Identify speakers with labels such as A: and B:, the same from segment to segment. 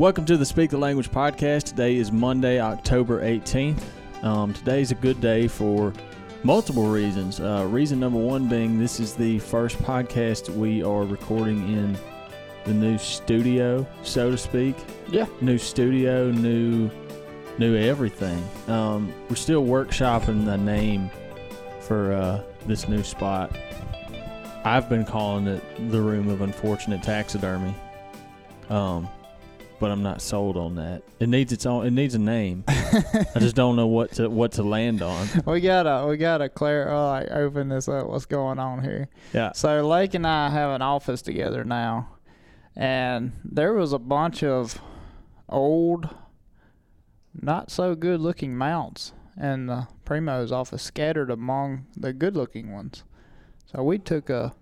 A: Welcome to the Speak the Language podcast. Today is Monday, October 18th. Um, today's a good day for multiple reasons. Uh, reason number one being this is the first podcast we are recording in the new studio, so to speak.
B: Yeah.
A: New studio, new, new everything. Um, we're still workshopping the name for uh, this new spot. I've been calling it the Room of Unfortunate Taxidermy. Um, but I'm not sold on that. It needs its own. It needs a name. I just don't know what to what to land on.
B: We gotta we gotta clear uh, like open this up. What's going on here?
A: Yeah.
B: So Lake and I have an office together now, and there was a bunch of old, not so good looking mounts in the Primo's office scattered among the good looking ones. So we took a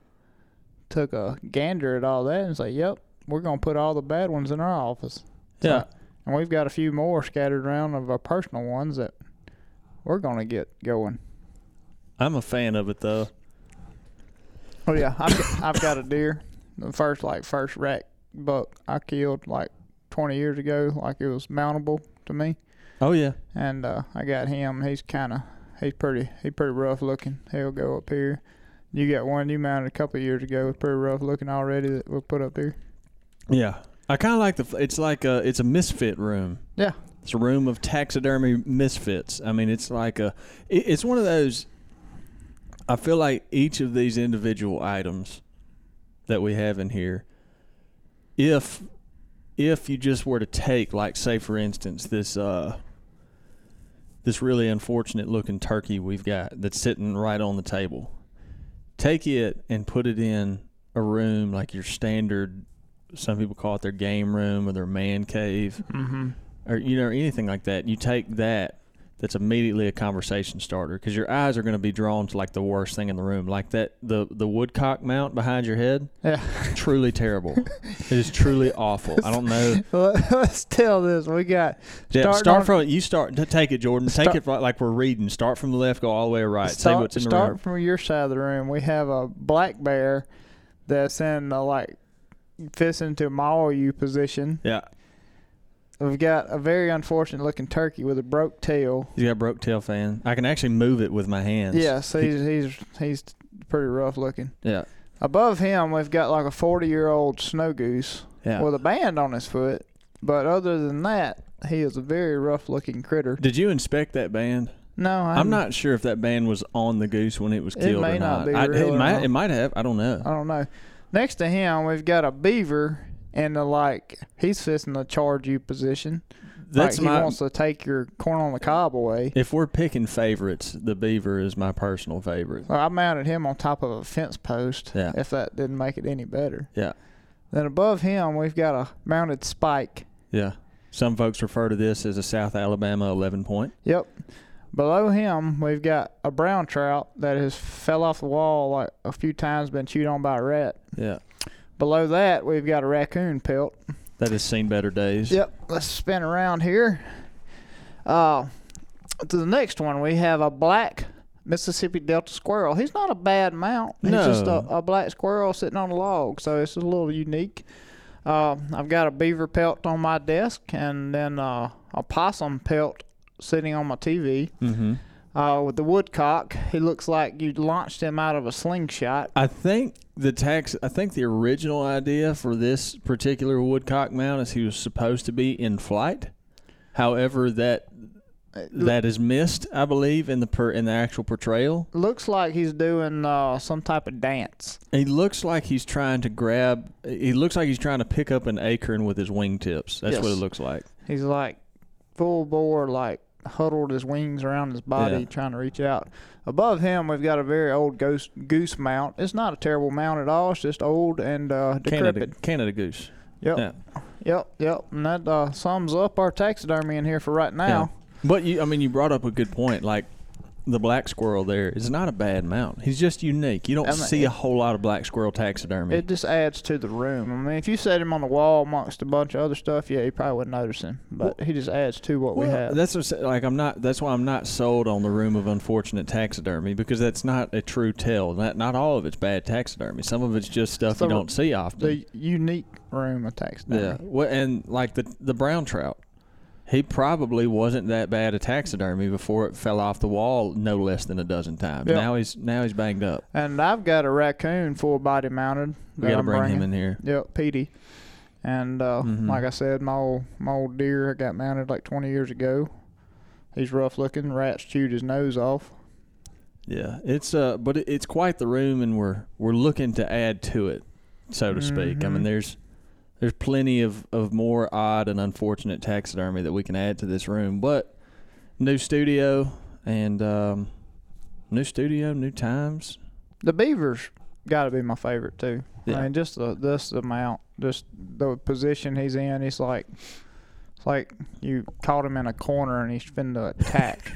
B: took a gander at all that and said, "Yep, we're gonna put all the bad ones in our office." So-
A: Yeah.
B: and we've got a few more scattered around of our personal ones that we're gonna get going.
A: I'm a fan of it though.
B: Oh yeah, I've got, I've got a deer. The first like first rack buck I killed like 20 years ago. Like it was mountable to me,
A: Oh yeah.
B: and uh, I got him. He's kind of he's pretty he's pretty rough looking. He'll go up here. You got one you mounted a couple of years ago. It's pretty rough looking already. That we'll put up here.
A: Yeah. I kind of like the. It's like a. It's a misfit room.
B: Yeah.
A: It's a room of taxidermy misfits. I mean, it's like a. it- It's one of those. I feel like each of these individual items that we have in here, if if you just were to take, like, say for instance, this uh, this really unfortunate looking turkey we've got that's sitting right on the table, take it and put it in a room like your standard. Some people call it their game room or their man cave
B: Mm-hmm.
A: or you know anything like that. You take that that's immediately a conversation starter because your eyes are going to be drawn to like the worst thing in the room like that the the woodcock mount behind your head.
B: Yeah.
A: truly terrible. It is truly awful. I don't know.
B: Let's tell this. We got
A: yeah, start
B: on-
A: from you start to take it jordan. Take it right like we're reading. Start from the left go all the way right. Say
B: start,
A: what's in the
B: start
A: room.
B: from your side of the room. We have a black bear that's in the like fits into maul you position.
A: yeah
B: We've got a very unfortunate looking turkey with a broke tail.
A: he's got a broke tail fan i can actually move it with my hands
B: Yeah,
A: He-
B: he's he's he's pretty rough looking.
A: yeah
B: Above him, we've got like a forty year old snow goose
A: yeah
B: with a band on his foot. But other than that, he is a very rough looking critter.
A: did you inspect that band
B: No, I'm,
A: I'm not sure if that band was on the goose when it was
B: It
A: killed
B: may
A: or
B: not
A: not.
B: be
A: I- it might.
B: not.
A: It might have. I don't know.
B: I don't know. Next to him, we've got a beaver and the like he's fixing the charge you position.
A: That's
B: like
A: my.
B: he wants to take your corn on the cob away.
A: if we're picking favorites, the beaver is my personal favorite.
B: So I mounted him on top of a fence post.
A: Yeah.
B: If that didn't make it any better.
A: Yeah.
B: Then above him, we've got a mounted spike.
A: Yeah. Some folks refer to this as a South Alabama 11 point.
B: Yep. Below him, we've got a brown trout that has fell off the wall like a few times, been chewed on by a rat.
A: Yeah.
B: Below that, we've got a raccoon pelt.
A: That has seen better days.
B: Yep. Let's spin around here. Uh, to the next one, we have a black Mississippi Delta squirrel. He's not a bad mount. He's just a, a black squirrel sitting on a log, so it's a little unique. Uh, I've got a beaver pelt on my desk, and then uh, a possum pelt sitting on my TV.
A: Mm-hmm.
B: Uh, with the woodcock, he looks like you launched him out of a slingshot.
A: I think the tax. I think the original idea for this particular woodcock mount is he was supposed to be in flight. However, that that is missed, I believe, in the per, in the actual portrayal.
B: Looks like he's doing uh, some type of dance.
A: He looks like he's trying to grab. He looks like he's trying to pick up an acorn with his wingtips. That's what it looks like.
B: He's like full bore, like huddled his wings around his body,
A: Yeah.
B: trying to reach out. Above him, we've got a very old ghost goose mount. It's not a terrible mount at all. It's just old and uh,
A: Canada,
B: decrepit.
A: Canada goose.
B: Yep,
A: Yeah.
B: yep, yep. And that uh, sums up our taxidermy in here for right now.
A: But you, I mean, you brought up a good point. Like the black squirrel there is not a bad mount. He's just unique. You don't
B: I mean,
A: see
B: it-
A: a whole lot of black squirrel taxidermy.
B: It just adds to the room. I mean, if you set him on the wall amongst a bunch of other stuff, yeah, you probably wouldn't notice him. But he just adds to what we have.
A: That's what, like I'm not. That's why I'm not sold on the room of unfortunate taxidermy because that's not a true tell. Not not all of it's bad taxidermy. Some of it's just stuff
B: Some
A: you don't see often.
B: the unique room of taxidermy.
A: yeah. Well, and like the the brown trout, he probably wasn't that bad a taxidermy before it fell off the wall no less than a dozen times.
B: Yeah.
A: Now he's now he's banged up.
B: And I've got a raccoon full body mounted.
A: We got to bring him in here.
B: Yep, Petey. And uh,
A: Mhm.
B: like I said, my old my old deer I got mounted like 20 years ago. He's rough looking. Rats chewed his nose off.
A: Yeah, it's uh, but it's quite the room, and we're we're looking to add to it, so to speak. I mean,
B: Mhm.
A: there's there's plenty of of more odd and unfortunate taxidermy that we can add to this room, but new studio and um, new studio, new times.
B: The beaver's got to be my favorite too.
A: Yeah.
B: I mean, just the this amount, just the position he's in. He's like, it's like you caught him in a corner and he's finna attack.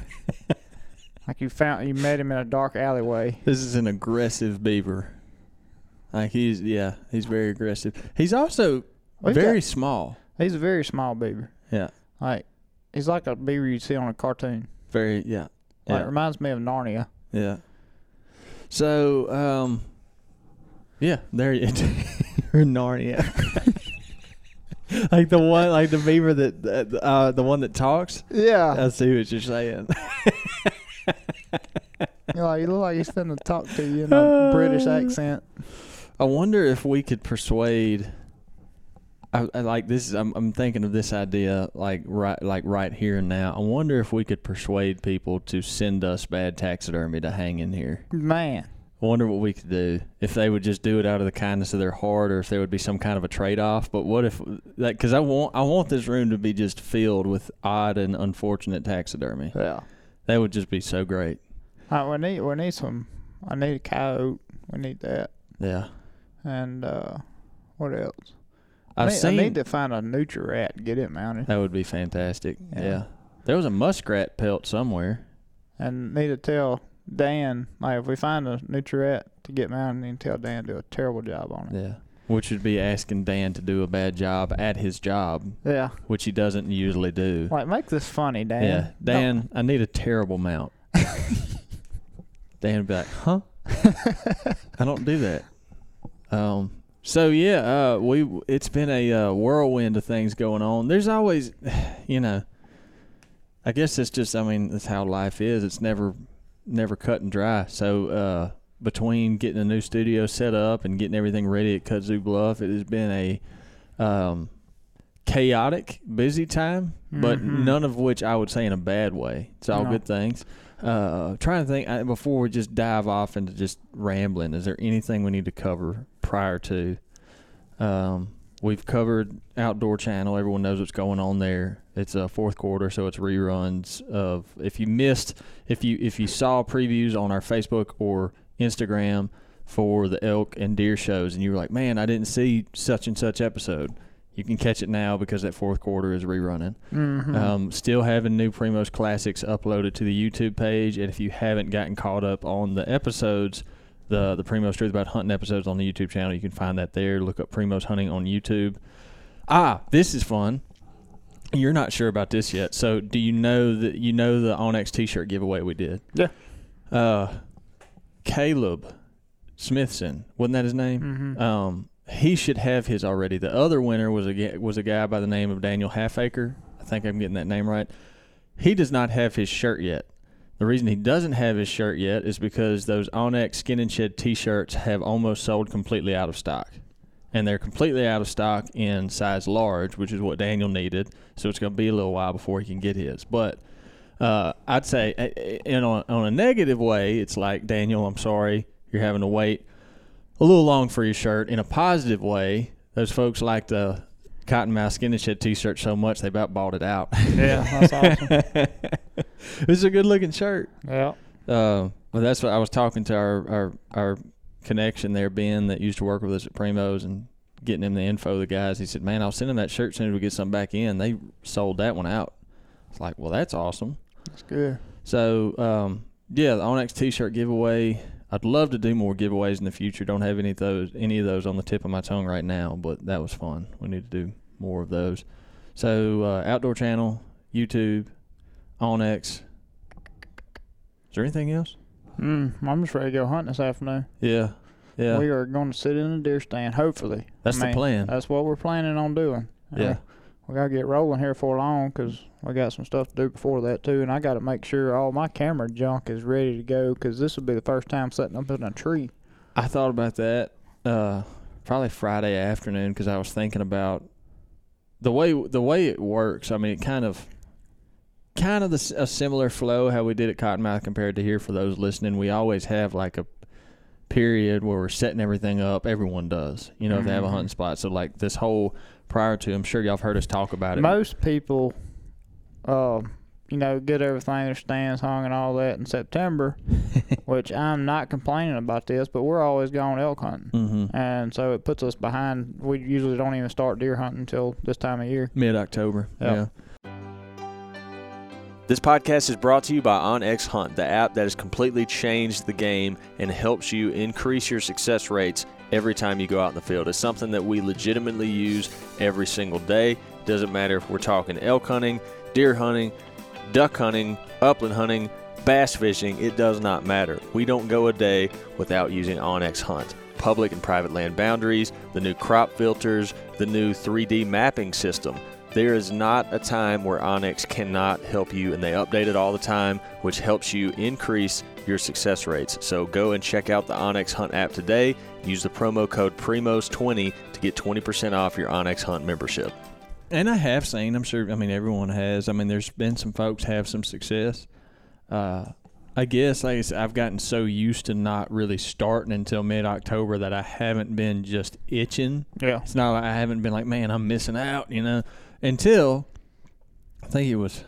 B: like you found, you met him in a dark alleyway.
A: This is an aggressive beaver. Like he's yeah, he's very aggressive. He's also
B: Well, he's
A: very
B: got-
A: small.
B: He's a very small beaver.
A: Yeah,
B: Like he's like a beaver you'd see on a cartoon.
A: very yeah.
B: Like
A: Yeah.
B: reminds me of Narnia.
A: Yeah. So, um, yeah, there you You're Narnia. like the one, like the beaver that, uh, the one that talks.
B: Yeah.
A: I see what you're saying.
B: you like, you look like he's finna talk to you in a British accent.
A: I wonder if we could persuade. I, I like this. I'm, I'm thinking of this idea like right, like right here and now. I wonder if we could persuade people to send us bad taxidermy to hang in here.
B: Man.
A: I wonder what we could do if they would just do it out of the kindness of their heart, or if there would be some kind of a trade-off. But what if, like, because I want I want this room to be just filled with odd and unfortunate taxidermy.
B: Yeah.
A: That would just be so great.
B: Uh, we need we need some. I need a coyote. We need that.
A: Yeah,
B: And uh, what else? I
A: I've
B: need,
A: seen
B: I need to find a nutria rat get it mounted.
A: that would be fantastic.
B: Yeah.
A: Yeah. there was a muskrat pelt somewhere.
B: And need to tell Dan like if we find a nutria rat to get mounted, and tell Dan to do a terrible job on it.
A: Yeah, which would be asking Dan to do a bad job at his job,
B: Yeah.
A: which he doesn't usually do.
B: Like make this funny, Dan.
A: Yeah, Dan, I need a terrible mount. Dan would be like, "Huh? I don't do that." Um. So yeah, uh, we it's been a uh, whirlwind of things going on. There's always, you know, I guess it's just, I mean, that's how life is. It's never, never cut and dry. So uh, between getting a new studio set up and getting everything ready at Kudzu Bluff, it has been a um, chaotic, busy time, but
B: Mhm.
A: none of which I would say in a bad way. It's all
B: No.
A: good things. Uh, trying to think I, before we just dive off into just rambling. Is there anything we need to cover prior to? Um, we've covered Outdoor Channel. Everyone knows what's going on there. It's a fourth quarter, so it's reruns of. If you missed, if you if you saw previews on our Facebook or Instagram for the elk and deer shows, and you were like, "Man, I didn't see such and such episode," you can catch it now because that fourth quarter is rerunning.
B: Mm-hmm.
A: Um, still having new Primos Classics uploaded to the YouTube page, and if you haven't gotten caught up on the episodes, the the Primos Truth About Hunting episodes on the YouTube channel, you can find that there. Look up Primos Hunting on YouTube. Ah, this is fun. You're not sure about this yet, so do you know that you know the OnX T-shirt giveaway we did?
B: Yeah.
A: Uh, Caleb Smithson, wasn't that his name?
B: mm-hmm.
A: Um, he should have his already. The other winner was a was a guy by the name of Daniel Halfacre. I think I'm getting that name right. He does not have his shirt yet. The reason he doesn't have his shirt yet is because those OnX Skin and Shed T-shirts have almost sold completely out of stock, and they're completely out of stock in size large, which is what Daniel needed. So it's going to be a little while before he can get his. But uh, I'd say, in on, on a negative way, it's like Daniel, I'm sorry, you're having to wait a little long for your shirt. In a positive way, those folks like the Cottonmouth Skin and Shed T-shirt so much they about bought it out.
B: Yeah, that's awesome.
A: it's a good looking shirt.
B: yeah.
A: Uh, well, that's what I was talking to our, our our connection there, Ben, that used to work with us at Primos, and getting him the info. of The guys, he said, "Man, I'll send him that shirt as soon as we get something back in." They sold that one out. It's like, well, that's awesome.
B: That's good.
A: So, um, yeah, the OnX T-shirt giveaway. I'd love to do more giveaways in the future. Don't have any of those any of those on the tip of my tongue right now, but that was fun. We need to do more of those. So uh, outdoor channel, YouTube, OnX. Is there anything else?
B: Mm, I'm just ready to go hunting this afternoon.
A: Yeah, yeah.
B: We are going to sit in a deer stand, hopefully.
A: That's
B: I
A: the plan.
B: That's what we're planning on doing.
A: Yeah.
B: Uh, we got to get rolling here for long because we got some stuff to do before that, too. And I got to make sure all my camera junk is ready to go because this will be the first time setting up in a tree.
A: I thought about that uh, probably Friday afternoon because I was thinking about the way the way it works. I mean, it kind of kind of the, a similar flow how we did at Cottonmouth compared to here. For those listening, we always have like a period where we're setting everything up. Everyone does, you know, if they have a
B: Mhm.
A: hunting spot. So like this whole prior to, I'm sure y'all have heard us talk about it.
B: Most people, uh, you know, get everything, their stands hung and all that in September, which I'm not complaining about this, but we're always going elk hunting.
A: mm-hmm.
B: And so it puts us behind. We usually don't even start deer hunting until this time of year.
A: Mid October.
B: Yeah.
A: yeah.
C: This podcast is brought to you by OnX Hunt, the app that has completely changed the game and helps you increase your success rates every time you go out in the field. It's something that we legitimately use every single day. Doesn't matter if we're talking elk hunting, deer hunting, duck hunting, upland hunting, bass fishing, it does not matter. We don't go a day without using OnX Hunt. Public and private land boundaries, the new crop filters, the new 3D mapping system. There is not a time where OnX cannot help you, and they update it all the time, which helps you increase your success rates. So go and check out the OnX Hunt app today. Use the promo code PRIMOS20 to get 20% off your OnX Hunt membership.
A: And I have seen, I'm sure, I mean, everyone has. I mean, there's been some folks have some success. Uh, I guess like I said, I've gotten so used to not really starting until mid October that I haven't been just itching.
B: Yeah.
A: It's not like I haven't been like, man, I'm missing out, you know, until I think it was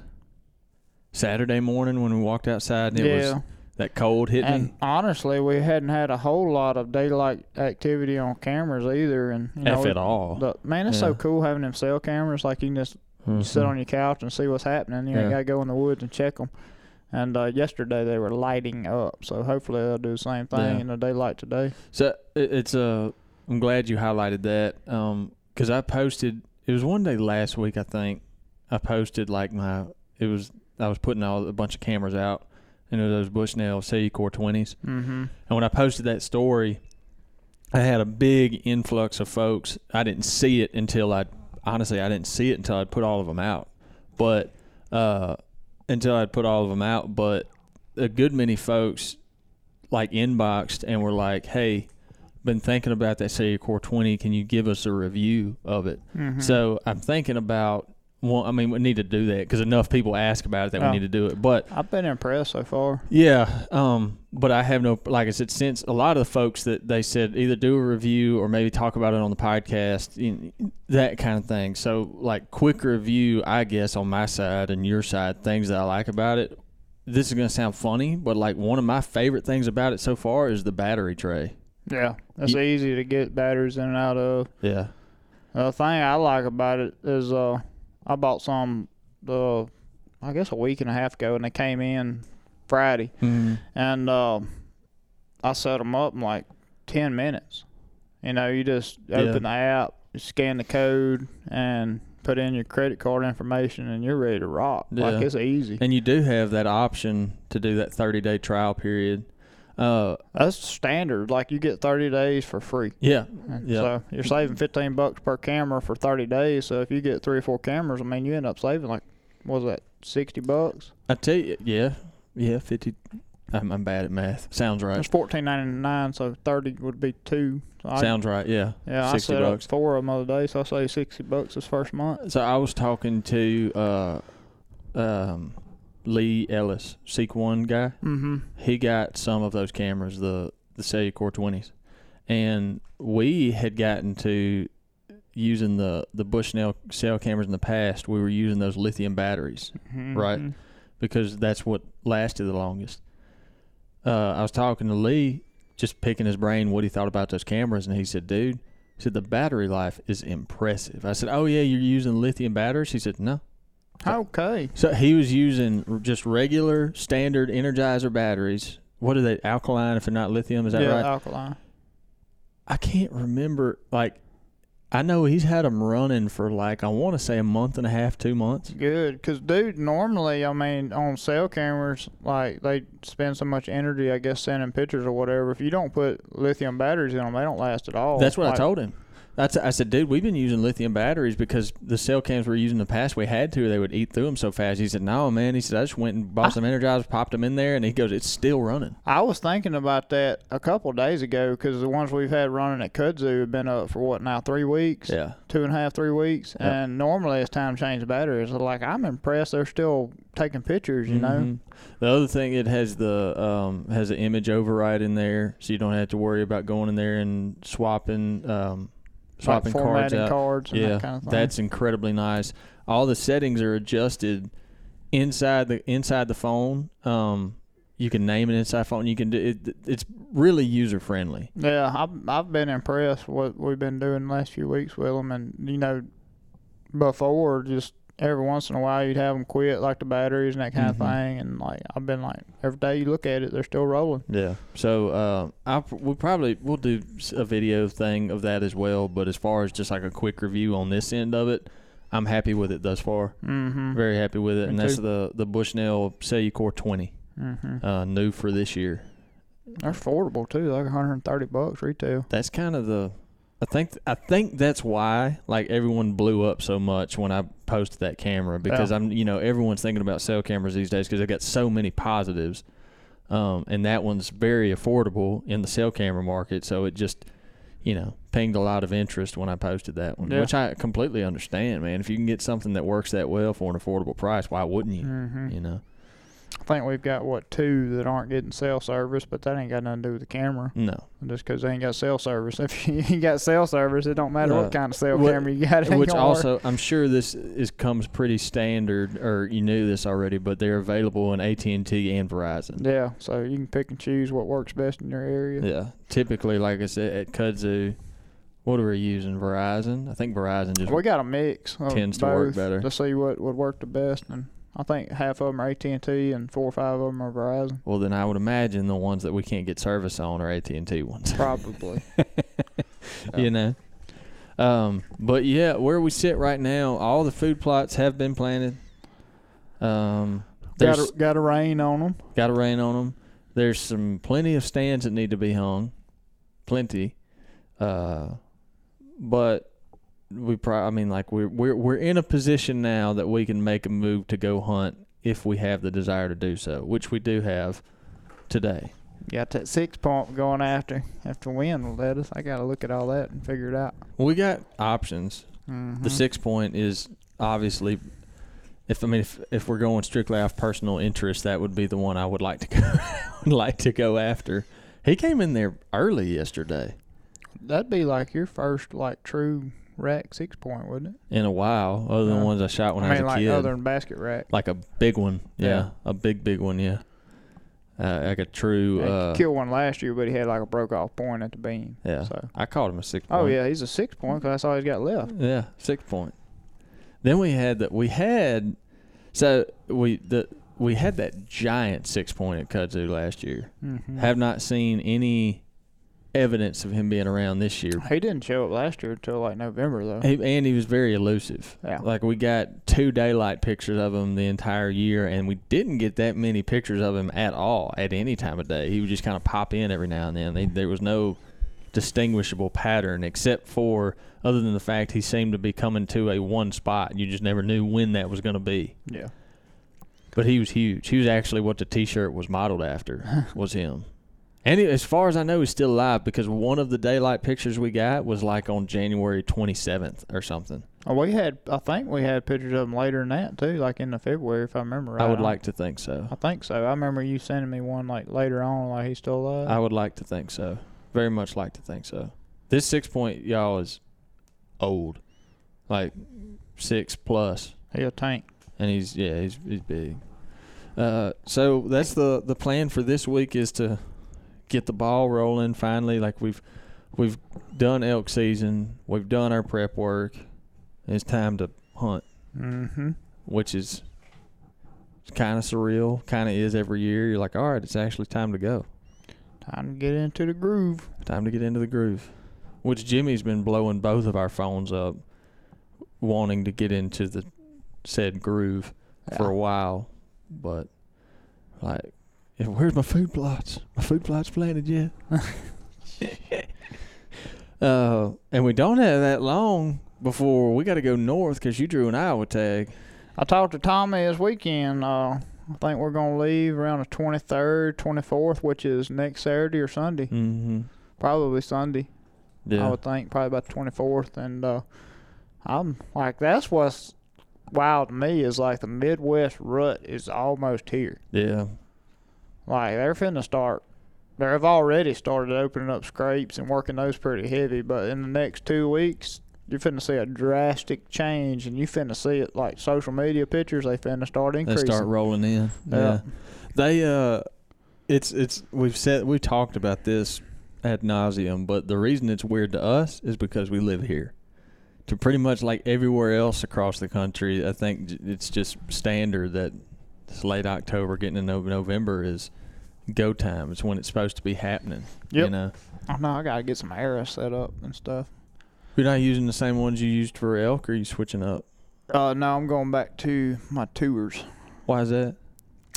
A: Saturday morning when we walked outside and it
B: yeah.
A: was that cold hit
B: And
A: me.
B: honestly, we hadn't had a whole lot of daylight activity on cameras either. And you know,
A: F at all.
B: the, man, it's so cool having them cell cameras. Like you can just sit
A: Mhm.
B: on your couch and see what's happening. You ain't
A: Yeah.
B: got to go in the woods and check them. And uh, yesterday they were lighting up, so hopefully they'll do the same thing
A: Yeah.
B: in the daylight today.
A: So it, it's uh, I'm glad you highlighted that because I posted. It was one day last week, I think. I posted like my. It was I was putting all a bunch of cameras out, and know those Bushnell CelluCORE twenties.
B: Mm-hmm.
A: And when I posted that story, I had a big influx of folks. I didn't see it until I honestly I didn't see it until I'd put all of them out. But uh, until I'd put all of them out, but a good many folks like inboxed and were like, "Hey, been thinking about that Core 20. Can you give us a review of it?"
B: Mm-hmm.
A: So I'm thinking about. Well, I mean, we need to do that because enough people ask about it that
B: Oh.
A: we need to do it. But
B: I've been impressed so far.
A: yeah, um, but I have no like I said since a lot of the folks that they said either do a review or maybe talk about it on the podcast, you know, that kind of thing. So like quick review, I guess on my side and your side, things that I like about it. This is gonna sound funny, but like one of my favorite things about it so far is the battery tray.
B: Yeah, it's easy to get batteries in and out of.
A: Yeah,
B: The thing I like about it is uh, I bought some the I guess a week and a half ago, and they came in Friday,
A: mm-hmm.
B: and uh, I set them up in like ten minutes. You know, you just
A: Yeah.
B: open the app, scan the code, and put in your credit card information, and you're ready to rock. Like it's easy.
A: and you do have that option to do that 30 day trial period. Uh,
B: That's standard. Like you get thirty days for free.
A: yeah,
B: And
A: Yeah.
B: So you're saving fifteen bucks per camera for thirty days. So if you get three or four cameras, I mean, you end up saving like what was that sixty bucks?
A: I tell you, yeah, yeah, 50. I'm, I'm bad at math. Sounds right.
B: It's fourteen ninety nine. So thirty would be two. So I,
A: Sounds right. Yeah.
B: yeah, I
A: 60
B: set
A: bucks.
B: up four of them the other day, so I saved sixty bucks this first month.
A: So I was talking to uh, um, Lee Ellis, Seek One guy.
B: Mm-hmm.
A: He got some of those cameras, the the CelluCORE twenties, and we had gotten to using the the Bushnell cell cameras in the past. We were using those lithium batteries Right.
B: Mm-hmm.
A: because that's what lasted the longest. Uh, I was talking to Lee, just picking his brain what he thought about those cameras, and he said, "Dude." He said the battery life is impressive. I said, "Oh yeah, you're using lithium batteries." He said, "No,
B: Okay.
A: So he was using just regular standard Energizer batteries. What are they? Alkaline, if they're not lithium. Is that
B: yeah,
A: right?
B: alkaline.
A: I can't remember. Like, I know he's had them running for like I want to say a month and a half, two months.
B: Good, cause dude, normally, I mean, on cell cameras, like they spend so much energy, I guess, sending pictures or whatever. If you don't put lithium batteries in them, they don't last at all.
A: That's what I told him. That's I said, dude, we've been using lithium batteries because the cell cams we were using in the past, we had to, they would eat through them so fast. He said, no, man. He said, I just went and bought some Energizer, popped them in there, and he goes, it's still running.
B: I was thinking about that a couple of days ago because the ones we've had running at Kudzu have been up for what now three weeks,
A: Yeah.
B: two and a half, three weeks,
A: Yep.
B: and normally it's time to change the batteries. Like I'm impressed they're still taking pictures. You know,
A: Mhm. The other thing, it has the um, has an image override in there, so you don't have to worry about going in there and swapping um, swapping
B: like
A: cards out.
B: cards and
A: yeah,
B: that kind of
A: that's incredibly nice. All the settings are adjusted inside the inside the phone. Um, you can name it inside the phone. You can do it. It's really user friendly.
B: Yeah, I've I've been impressed with what we've been doing the last few weeks with them, and you know, before just every once in a while you'd have them quit like the batteries and that kind
A: Mhm.
B: of thing, and like I've been like every day you look at it, they're still rolling.
A: Yeah. So uh, I we probably we'll do a video thing of that as well. But as far as just like a quick review on this end of it, I'm happy with it thus far.
B: Mm-hmm.
A: Very happy with it,
B: Me
A: and that's the the Bushnell CelluCORE 20,
B: Mm-hmm.
A: uh, new for this year.
B: They're affordable too, like 130 bucks retail.
A: That's kind of the. I think I think that's why like everyone blew up so much when I posted that camera because
B: Yeah.
A: I'm you know everyone's thinking about cell cameras these days because they've got so many positives, um, and that one's very affordable in the cell camera market. So it just you know pinged a lot of interest when I posted that one,
B: Yeah.
A: which I completely understand, man. If you can get something that works that well for an affordable price, why wouldn't you?
B: Mm-hmm.
A: You know,
B: I think we've got what two that aren't getting cell service, but that ain't got nothing to do with the camera.
A: no.
B: just because they ain't got cell service. If you ain't got cell service, it don't matter
A: Uh,
B: what kind of cell
A: what-
B: camera you got.
A: Which
B: gonna work.
A: also, I'm sure this is comes pretty standard, or you knew this already, but they're available in AT and T and Verizon.
B: Yeah, so you can pick and choose what works best in your area.
A: Yeah, typically, like I said, at Kudzu, what are we using? Verizon. I think Verizon just
B: We got a mix. Of
A: Tends to work better.
B: to see what would work the best, and I think half of them are AT and T, and four or five of them are Verizon.
A: well. Then I would imagine the ones that we can't get service on are AT and T ones.
B: Probably.
A: you know. Um, but yeah, where we sit right now, all the food plots have been planted. Um,
B: got a, got a rain on them.
A: got a rain on them. There's some plenty of stands that need to be hung, plenty. Uh, but we probably, I mean, like we're we're we're in a position now that we can make a move to go hunt if we have the desire to do so, which we do have today.
B: Got that six point going after after wind will let us. I got to look at all that and figure it out.
A: We got options.
B: Mm-hmm.
A: The six point is obviously, if I mean, if if we're going strictly off personal interest, that would be the one I would like to go would like to go after. He came in there early yesterday.
B: That'd be like your first like true rack six point, wouldn't it?
A: in a while, other than
B: Yeah.
A: ones I shot when I,
B: I mean,
A: was a
B: like
A: kid.
B: other than basket rack.
A: like a big one, yeah,
B: Yeah.
A: a big big one, yeah. Uh, like a true, uh,
B: killed one last year, but he had like a broke off point at the beam.
A: yeah.
B: So.
A: I called him a six. Point.
B: Oh yeah, he's a six point because that's all he's got left.
A: yeah, six point. Then we had that. We had so we the we had that giant six point at Kudzu last year.
B: Mm-hmm.
A: Have not seen any evidence of him being around this year.
B: He didn't show up last year until like November though.
A: He, and he was very elusive.
B: Yeah.
A: Like we got two daylight pictures of him the entire year, and we didn't get that many pictures of him at all at any time of day. He would just kind of pop in every now and then. They, there was no distinguishable pattern except for other than the fact he seemed to be coming to a one spot. You just never knew when that was going to be.
B: Yeah.
A: But he was huge. He was actually what the T-shirt was modeled after. was him. And as far as I know, he's still alive because one of the daylight pictures we got was like on January 27th or something.
B: Oh, we had. I think we had pictures of him later than that too, like in the February, if I remember right.
A: I would like to think so.
B: I think so. I remember you sending me one like later on, like he's still alive.
A: I would like to think so. Very much like to think so. This six point y'all is old, like six plus,
B: he a tank.
A: and he's yeah he's he's big. Uh, so that's the the plan for this week is to get the ball rolling finally. Like we've we've done elk season, we've done our prep work. It's time to hunt.
B: Mm-hmm.
A: which is kind of surreal. Kind of is every year. You're like, all right, it's actually time to go.
B: Time to get into the groove.
A: Time to get into the groove. Which Jimmy's been blowing both of our phones up, wanting to get into the said groove for a while, but like, yeah, where's my food plots? My food plots planted yet? uh, and we don't have that long before we got to go north because you drew an Iowa tag.
B: I talked to Tommy this weekend. Uh, I think we're gonna leave around the twenty third, twenty fourth, which is next Saturday or Sunday.
A: Mm-hmm.
B: Probably Sunday. I would think probably about the twenty fourth. And uh, I'm like, that's what's wild to me is like the Midwest rut is almost here.
A: Yeah.
B: Like they're finna start. They've already started opening up scrapes and working those pretty heavy, but in the next two weeks, you're finna see a drastic change, and you finna see it like social media pictures. They finna start increasing.
A: They start rolling in.
B: Yeah.
A: Yeah. They uh it's it's we've said we've talked about this ad nauseum, but the reason it's weird to us is because we live here. To pretty much like everywhere else across the country, I think it's just standard that it's late October, getting into November is go time. It's when it's supposed to be happening. You know,
B: I know I gotta get some arrows set up and stuff.
A: you're not using the same ones you used for elk, or are you switching up?
B: Uh, no, I'm going back to my tours.
A: Why is that?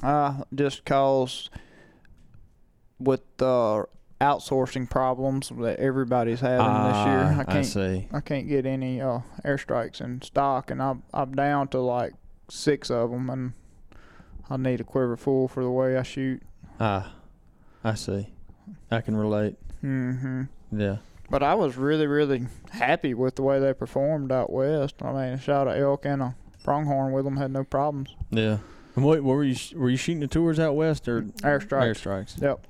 B: Uh, just cause with the outsourcing problems that everybody's having this year,
A: Ah,
B: I can't I,
A: see.
B: I can't get any uh, airstrikes in stock, and I'm I'm down to like six of them, and I need a quiver full for the way I shoot.
A: Ah, I see. I can relate.
B: Mm-hmm.
A: Yeah.
B: But I was really really happy with the way they performed out west. I mean, I shot a elk and a pronghorn with them, had no problems.
A: Yeah. And what, what were you were you shooting the tours out west or
B: Airstrikes.
A: Airstrikes.
B: Yep.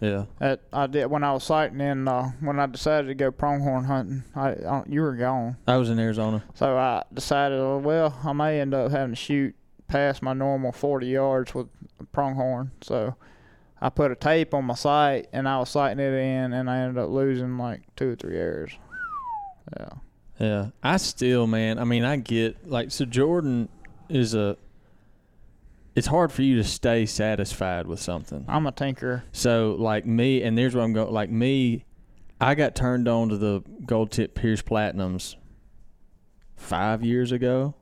A: Yeah.
B: That I did when I was sighting in. Uh, when I decided to go pronghorn hunting, I, I you were gone.
A: I was in Arizona.
B: So I decided, well, I may end up having to shoot past my normal 40 yards with a pronghorn. So I put a tape on my sight and I was sighting it in, and I ended up losing like two or three arrows. Yeah.
A: Yeah. I still, man. I mean, I get like so. Jordan is a. It's hard for you to stay satisfied with something.
B: I'm a tinker.
A: So like me, and there's what I'm going. Like me, I got turned on to the gold tip Pierce Platinums five years ago,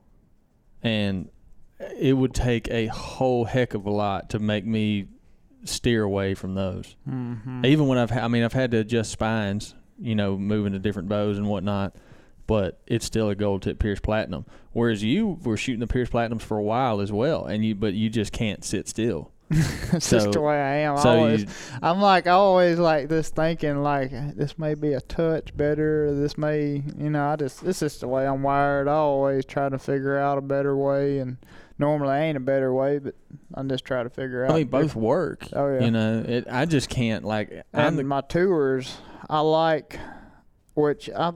A: and it would take a whole heck of a lot to make me steer away from those.
B: Mm-hmm.
A: Even when I've, ha- I mean, I've had to adjust spines, you know, moving to different bows and whatnot, but it's still a gold tip Pierce Platinum. Whereas you were shooting the Pierce Platinums for a while as well, and you, but you just can't sit still.
B: It's
A: so-
B: just the way I am. I
A: So
B: always,
A: you,
B: I'm like always like this thinking like this may be a touch better. This may, you know, I just this is the way I'm wired. I always try to figure out a better way, and normally ain't a better way, but I'm just trying to figure out.
A: I mean, both work.
B: Oh, yeah.
A: You know, it. I just can't like. I'm
B: And
A: the,
B: my tours, I like, which I,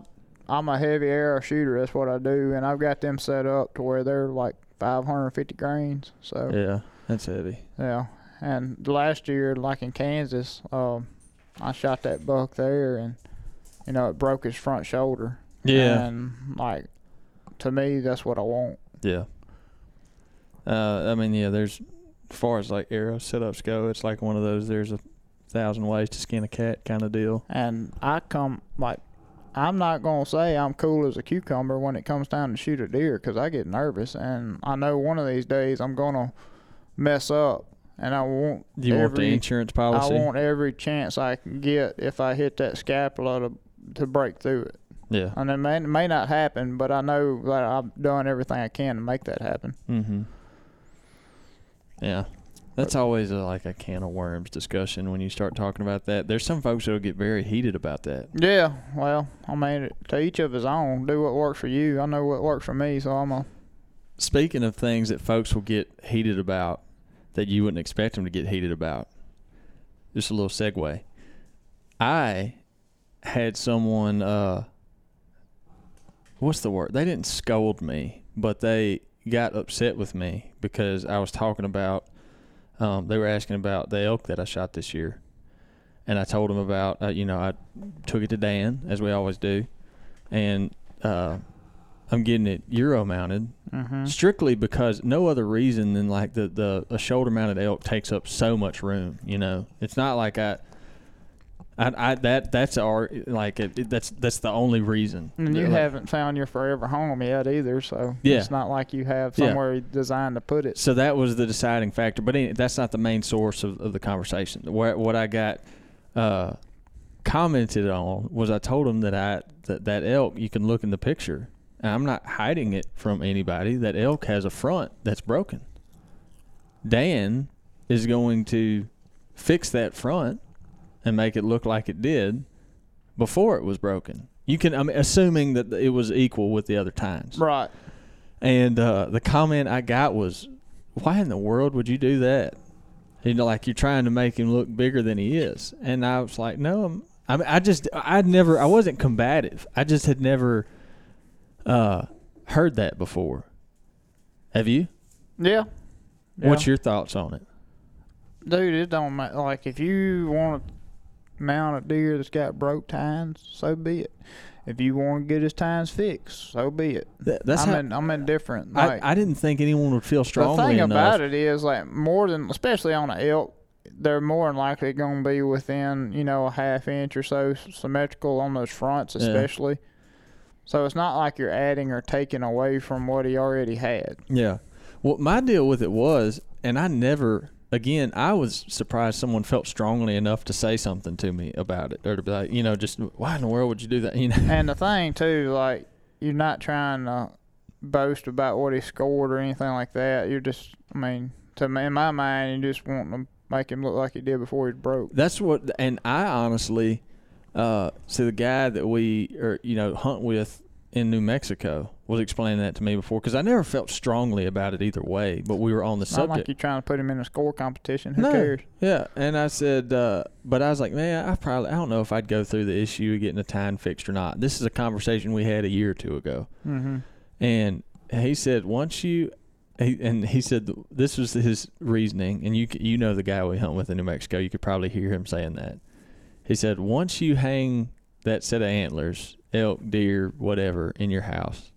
B: I'm a heavy arrow shooter. That's what I do, and I've got them set up to where they're like 550 grains. So
A: yeah, that's heavy.
B: yeah. And last year, like in Kansas, um, I shot that buck there, and you know it broke his front shoulder.
A: Yeah,
B: And like, to me, that's what I want.
A: yeah. Uh, I mean, yeah. There's, as far as like arrow setups go, it's like one of those. There's a thousand ways to skin a cat kind of deal.
B: And I come like, I'm not gonna say I'm cool as a cucumber when it comes time to shoot a deer, 'cause I get nervous, and I know one of these days I'm gonna mess up, and I want
A: you want the insurance policy?
B: I want every chance I can get if I hit that scapula to to break through it.
A: yeah.
B: And it may, may not happen, but I know that I've done everything I can to make that happen.
A: Mm-hmm. Yeah. That's always a, like a can of worms discussion when you start talking about that. There's some folks that'll get very heated about that.
B: Yeah, well, I mean, to each of his own. Do what works for you. I know what works for me, so I'm a.
A: Speaking of things that folks will get heated about that you wouldn't expect them to get heated about, just a little segue. I had someone, uh, what's the word? They didn't scold me, but they got upset with me because I was talking about, um, they were asking about the elk that I shot this year. And I told them about, uh, you know, I took it to Dan, as we always do. And, uh, I'm getting it Euro mounted
B: Mm-hmm.
A: strictly because no other reason than like the the a shoulder mounted elk takes up so much room. You know, it's not like I. I, I that that's our like it, that's that's the only reason.
B: And you
A: Like,
B: haven't found your forever home yet either, so
A: Yeah.
B: it's not like you have
A: Yeah.
B: somewhere designed to put it.
A: So that was the deciding factor, but any, that's not the main source of, of the conversation. What what I got uh, commented on was I told him that I that that elk you can look in the picture, and I'm not hiding it from anybody. That elk has a front that's broken. Dan is going to fix that front and make it look like it did before it was broken. You can, I'm assuming that it was equal with the other tines.
B: Right.
A: And uh, the comment I got was, "Why in the world would you do that? You know, like you're trying to make him look bigger than he is." And I was like, "No, I'm, I mean, I just, I'd never, I wasn't combative. I just had never uh, heard that before. Have you?
B: Yeah.
A: What's your thoughts on it?
B: Dude, it don't matter. Like, if you want to mount a deer that's got broke tines, so be it. If you want to get his tines fixed, so be it.
A: That, that's
B: I'm,
A: how.
B: in, I'm indifferent.
A: I,
B: Like,
A: I didn't think anyone would feel strongly the
B: thing
A: enough.
B: about it is, like, more than, especially on an elk, they're more than likely going to be within, you know, a half inch or so symmetrical on those fronts,
A: Yeah.
B: especially. So it's not like you're adding or taking away from what he already had.
A: Yeah. Well, my deal with it was, and I never, again, I was surprised someone felt strongly enough to say something to me about it, or to be like, you know, just why in the world would you do that? You know.
B: And the thing too, like you're not trying to boast about what he scored or anything like that. You're just, I mean, to me, in my mind, you just want to make him look like he did before he broke.
A: That's what, and I honestly, uh, see the guy that we, or you know, hunt with in New Mexico was explaining that to me before because I never felt strongly about it either way. But we were on the
B: not like you're trying to put him in a score competition. Who
A: No.
B: cares?
A: Yeah, and I said, uh, but I was like, man, I probably, I don't know if I'd go through the issue of getting a tine fixed or not. This is a conversation we had a year or two ago.
B: Mm-hmm.
A: And he said, once you, he, and he said this was his reasoning, and you you know the guy we hunt with in New Mexico. You could probably hear him saying that. He said, once you hang that set of antlers, elk, deer, whatever, in your house,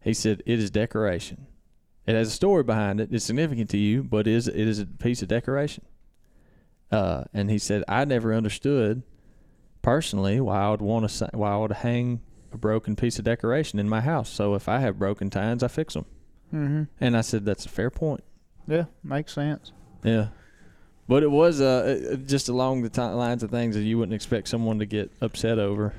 A: he said it is decoration. It has a story behind it. It's significant to you, but it is it is a piece of decoration. Uh, and he said I never understood personally why I would want to why I would hang a broken piece of decoration in my house. So if I have broken tines, I fix them.
B: Mm-hmm.
A: And I said that's a fair point.
B: Yeah, makes sense.
A: Yeah. But it was uh, just along the ti lines of things that you wouldn't expect someone to get upset over.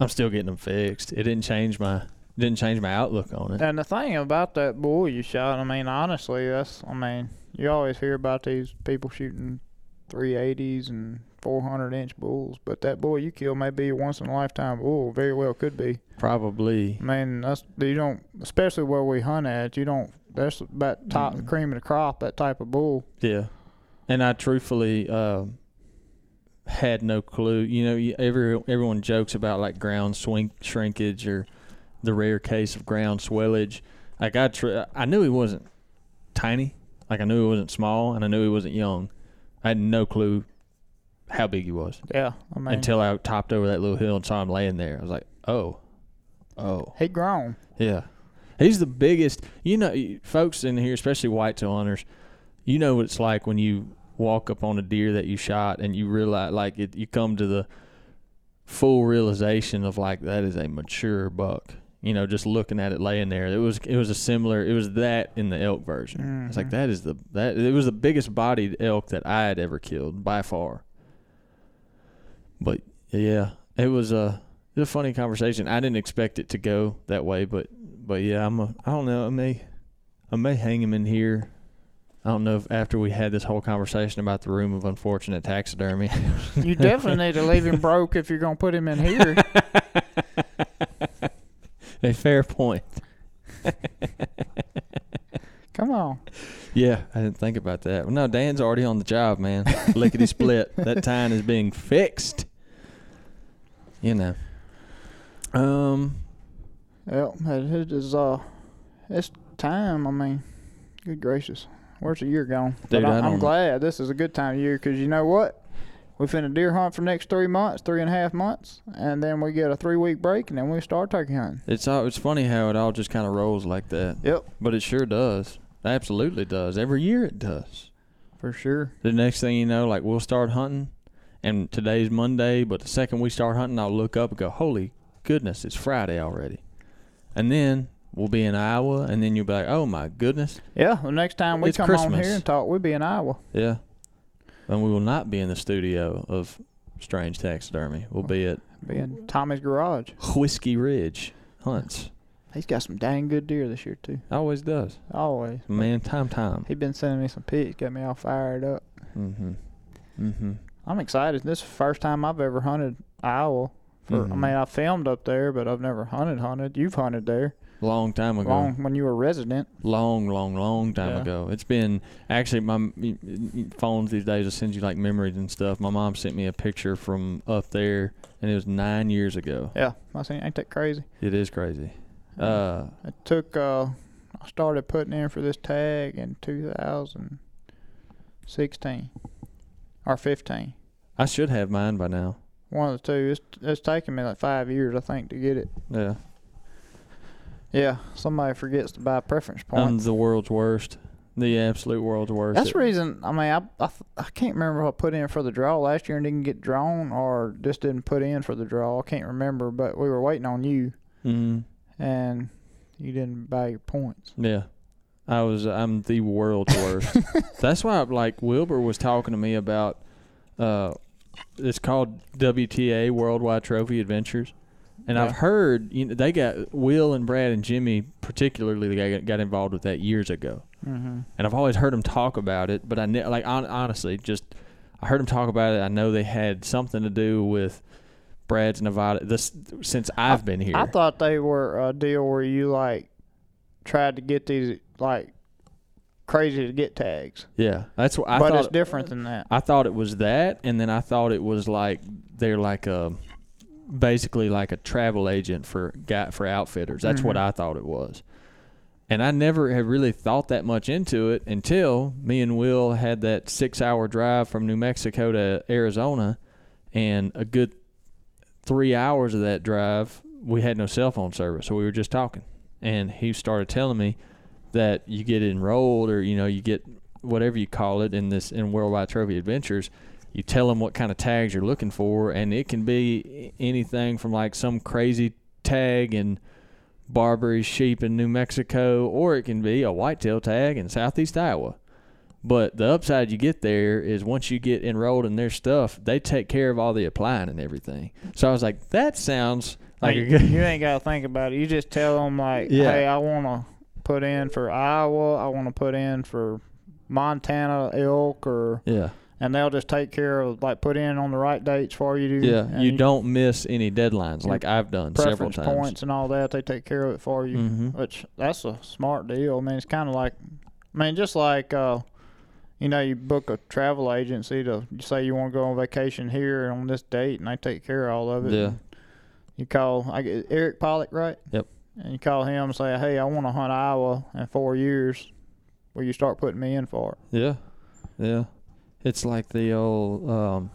A: I'm still getting them fixed. It didn't change my didn't change my outlook on it.
B: And the thing about that bull you shot, I mean, honestly, that's, I mean, you always hear about these people shooting 380s and 400 inch bulls, but that bull you kill may be a once in a lifetime bull. Very well could be.
A: Probably.
B: I mean, that's you don't, especially where we hunt at. You don't. That's about top
A: Mm.
B: cream of the crop. That type of bull.
A: Yeah. And I truthfully um had no clue. You know, you- every everyone jokes about like ground swing shrinkage or the rare case of ground swellage. Like I, tr- I knew he wasn't tiny. Like I knew he wasn't small, and I knew he wasn't young. I had no clue how big he was
B: Yeah, I mean,
A: until I topped over that little hill and saw him laying there. I was like, oh, oh.
B: he grown.
A: Yeah. He's the biggest. You know, folks in here, especially whitetail hunters, you know what it's like when you walk up on a deer that you shot and you realize, like, it, you come to the full realization of like that is a mature buck. You know, just looking at it laying there, it was it was a similar. It was that in the elk version. It's like
B: Mhm.
A: that is the that it was the biggest bodied elk that I had ever killed by far. But yeah, it was a it was a funny conversation. I didn't expect it to go that way, but but yeah, I'm a I don't know. I may I may hang him in here. I don't know if after we had this whole conversation about the room of unfortunate taxidermy.
B: You definitely need to leave him broke if you're gonna put him in here.
A: a fair point.
B: Come on.
A: Yeah, I didn't think about that. Well, no, Dan's already on the job, man. Lickety split. That tine is being fixed. You know. Um.
B: Well, it is uh, it's time. I mean, good gracious, where's the year gone?
A: Dude,
B: but I,
A: I
B: I'm glad this is a good time of year because you know what? we finna deer hunt for next three months, three and a half months, and then we get a three week break, and then we start turkey hunting.
A: It's all, it's funny how it all just kind of rolls like that.
B: Yep,
A: But it sure does. It absolutely does. Every year it does.
B: for sure.
A: The next thing you know, like we'll start hunting, and today's Monday, but the second we start hunting, I'll look up and go, "Holy goodness, it's Friday already!" And then we'll be in Iowa, and then you'll be like, "Oh my goodness,
B: Yeah, the next time we
A: It's
B: come on
A: Christmas.
B: here and talk, we'll be in Iowa.
A: yeah." And we will not be in the studio of Strange Taxidermy. We'll be at
B: Be in Tommy's garage.
A: Whiskey Ridge Hunts.
B: He's got some dang good deer this year too.
A: Always does.
B: Always.
A: Man, time, time.
B: He been sending me some pics, got me all fired up.
A: Mm-hmm. Mm-hmm.
B: I'm excited. This is the first time I've ever hunted Iowa. For I
A: Mhm.
B: mean, I filmed up there, but I've never hunted. Hunted. You've hunted there
A: Long time ago.
B: long when you were resident.
A: long, long, long time
B: Yeah.
A: ago. It's been actually my phones these days will send you like memories and stuff. My mom sent me a picture from up there, and it was nine years ago.
B: Yeah, I seen. Ain't that crazy?
A: It is crazy. Uh,
B: It took. uh I started putting in for this tag in 2016 or 15.
A: I should have mine by now.
B: One of the two. It's it's taken me like five years, I think, to get it.
A: Yeah,
B: Yeah, somebody forgets to buy preference points.
A: I'm the world's worst. The absolute world's worst.
B: That's the reason. I mean, I, I I can't remember what I put in for the draw last year and didn't get drawn, or just didn't put in for the draw. I can't remember, but we were waiting on you,
A: Mhm.
B: and you didn't buy your points.
A: Yeah. I was I'm the world's worst. That's why like Wilbur was talking to me about uh it's called WTA Worldwide Trophy Adventures. And I've heard you know they got Will and Brad and Jimmy particularly they got, got involved with that years ago.
B: Mm-hmm.
A: And I've always heard them talk about it, but I ne- like hon- honestly just I heard them talk about it. I know they had something to do with Brad's Nevada this since I've been here.
B: I thought they were a deal where you like tried to get these like crazy to get tags,
A: yeah, that's what I
B: but
A: thought.
B: it's different than that.
A: I thought it was that, and then I thought it was like they're like a basically like a travel agent for guy for outfitters. That's what
B: Mhm.
A: I thought it was. And I never had really thought that much into it until me and Will had that six hour drive from New Mexico to Arizona, and a good three hours of that drive we had no cell phone service, so we were just talking. And he started telling me that you get enrolled or you know you get whatever you call it in this in Worldwide Trophy Adventures. You tell them what kind of tags you're looking for, and it can be anything from like some crazy tag in Barbary sheep in New Mexico, or it can be a whitetail tag in Southeast Iowa. But the upside you get there is once you get enrolled in their stuff, they take care of all the applying and everything. So I was like, that sounds like a good.
B: you ain't got to think about it. You just tell them like,
A: Yeah.
B: hey, I want to put in for Iowa. I want to put in for Montana elk, or
A: Yeah,
B: and they'll just take care of like put in on the right dates for you.
A: yeah.
B: and
A: You don't miss any deadlines like I've done several
B: preference
A: times.
B: points and all that. They take care of it for you.
A: hmm
B: which that's a smart deal. I mean, it's kind of like, I mean, just like, uh, you know, you book a travel agency to say you want to go on vacation here on this date, and they take care of all of it.
A: Yeah.
B: You call I get Eric Pollock, right?
A: Yep.
B: And you call him and say, hey, I want to hunt Iowa in four years. Will you start putting me in for it?
A: Yeah, yeah. It's like the old um,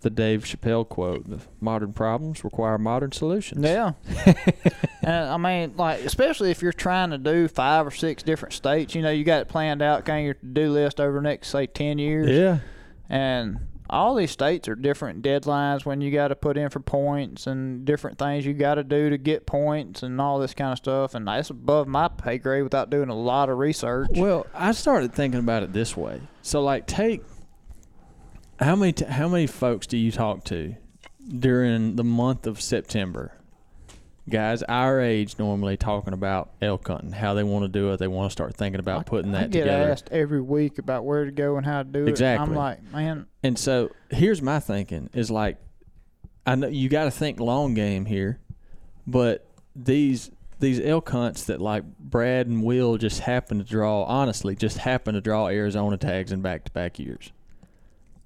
A: the Dave Chappelle quote: "The "Modern problems require modern solutions."
B: Yeah. and I mean, like, especially if you're trying to do five or six different states, you know, you got it planned out, kind of your to-do list over the next, say, 10 years.
A: yeah,
B: And all these states are different deadlines when you got to put in for points and different things you got to do to get points and all this kind of stuff. And that's above my pay grade without doing a lot of research.
A: Well, I started thinking about it this way. So, like, take how many t- how many folks do you talk to during the month of September? Guys our age normally talking about elk hunting, how they want to do it. They want to start thinking about putting that I
B: get
A: together.
B: asked every week about where to go and how to do it.
A: Exactly.
B: I'm like, man,
A: And so here's my thinking is like I know you got to think long game here, but these these elk hunts that like Brad and Will just happen to draw honestly just happen to draw Arizona tags in back to back years.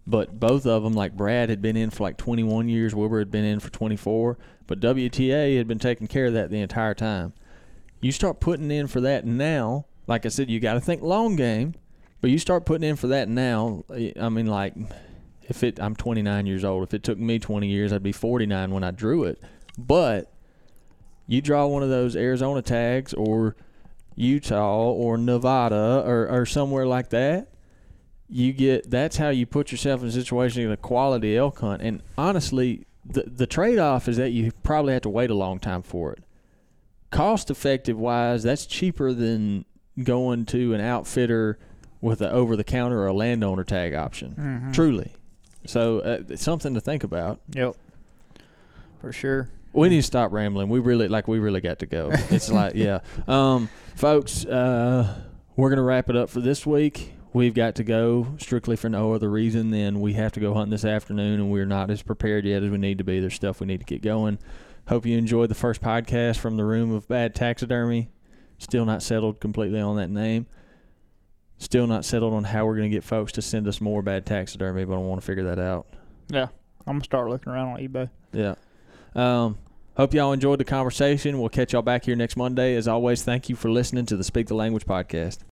A: But both of them, like Brad had been in for like 21 years, Wilbur had been in for 24, but WTA had been taking care of that the entire time. You start putting in for that now, like I said, you got to think long game, but you start putting in for that now. I mean, like If it, I'm 29 years old. If it took me 20 years, I'd be 49 when I drew it. But you draw one of those Arizona tags or Utah or Nevada or, or somewhere like that, you get that's how you put yourself in a situation in a quality elk hunt. And honestly, the the trade off is that you probably have to wait a long time for it. Cost effective wise, that's cheaper than going to an outfitter with an over the counter or a landowner tag option.
B: Mm-hmm.
A: Truly. So uh, it's something to think about.
B: Yep. For sure.
A: We need to stop rambling. We really like we really got to go. It's like yeah, um, folks. Uh, we're gonna wrap it up for this week. We've got to go strictly for no other reason than we have to go hunting this afternoon, and we're not as prepared yet as we need to be. There's stuff we need to get going. Hope you enjoyed the first podcast from the room of bad taxidermy. Still not settled completely on that name. Still not settled on how we're gonna get folks to send us more bad taxidermy, but I want to figure that out.
B: Yeah. I'm gonna start looking around on eBay.
A: Yeah. Um, hope y'all enjoyed the conversation. We'll catch y'all back here next Monday. As always, thank you for listening to the Speak the Language podcast.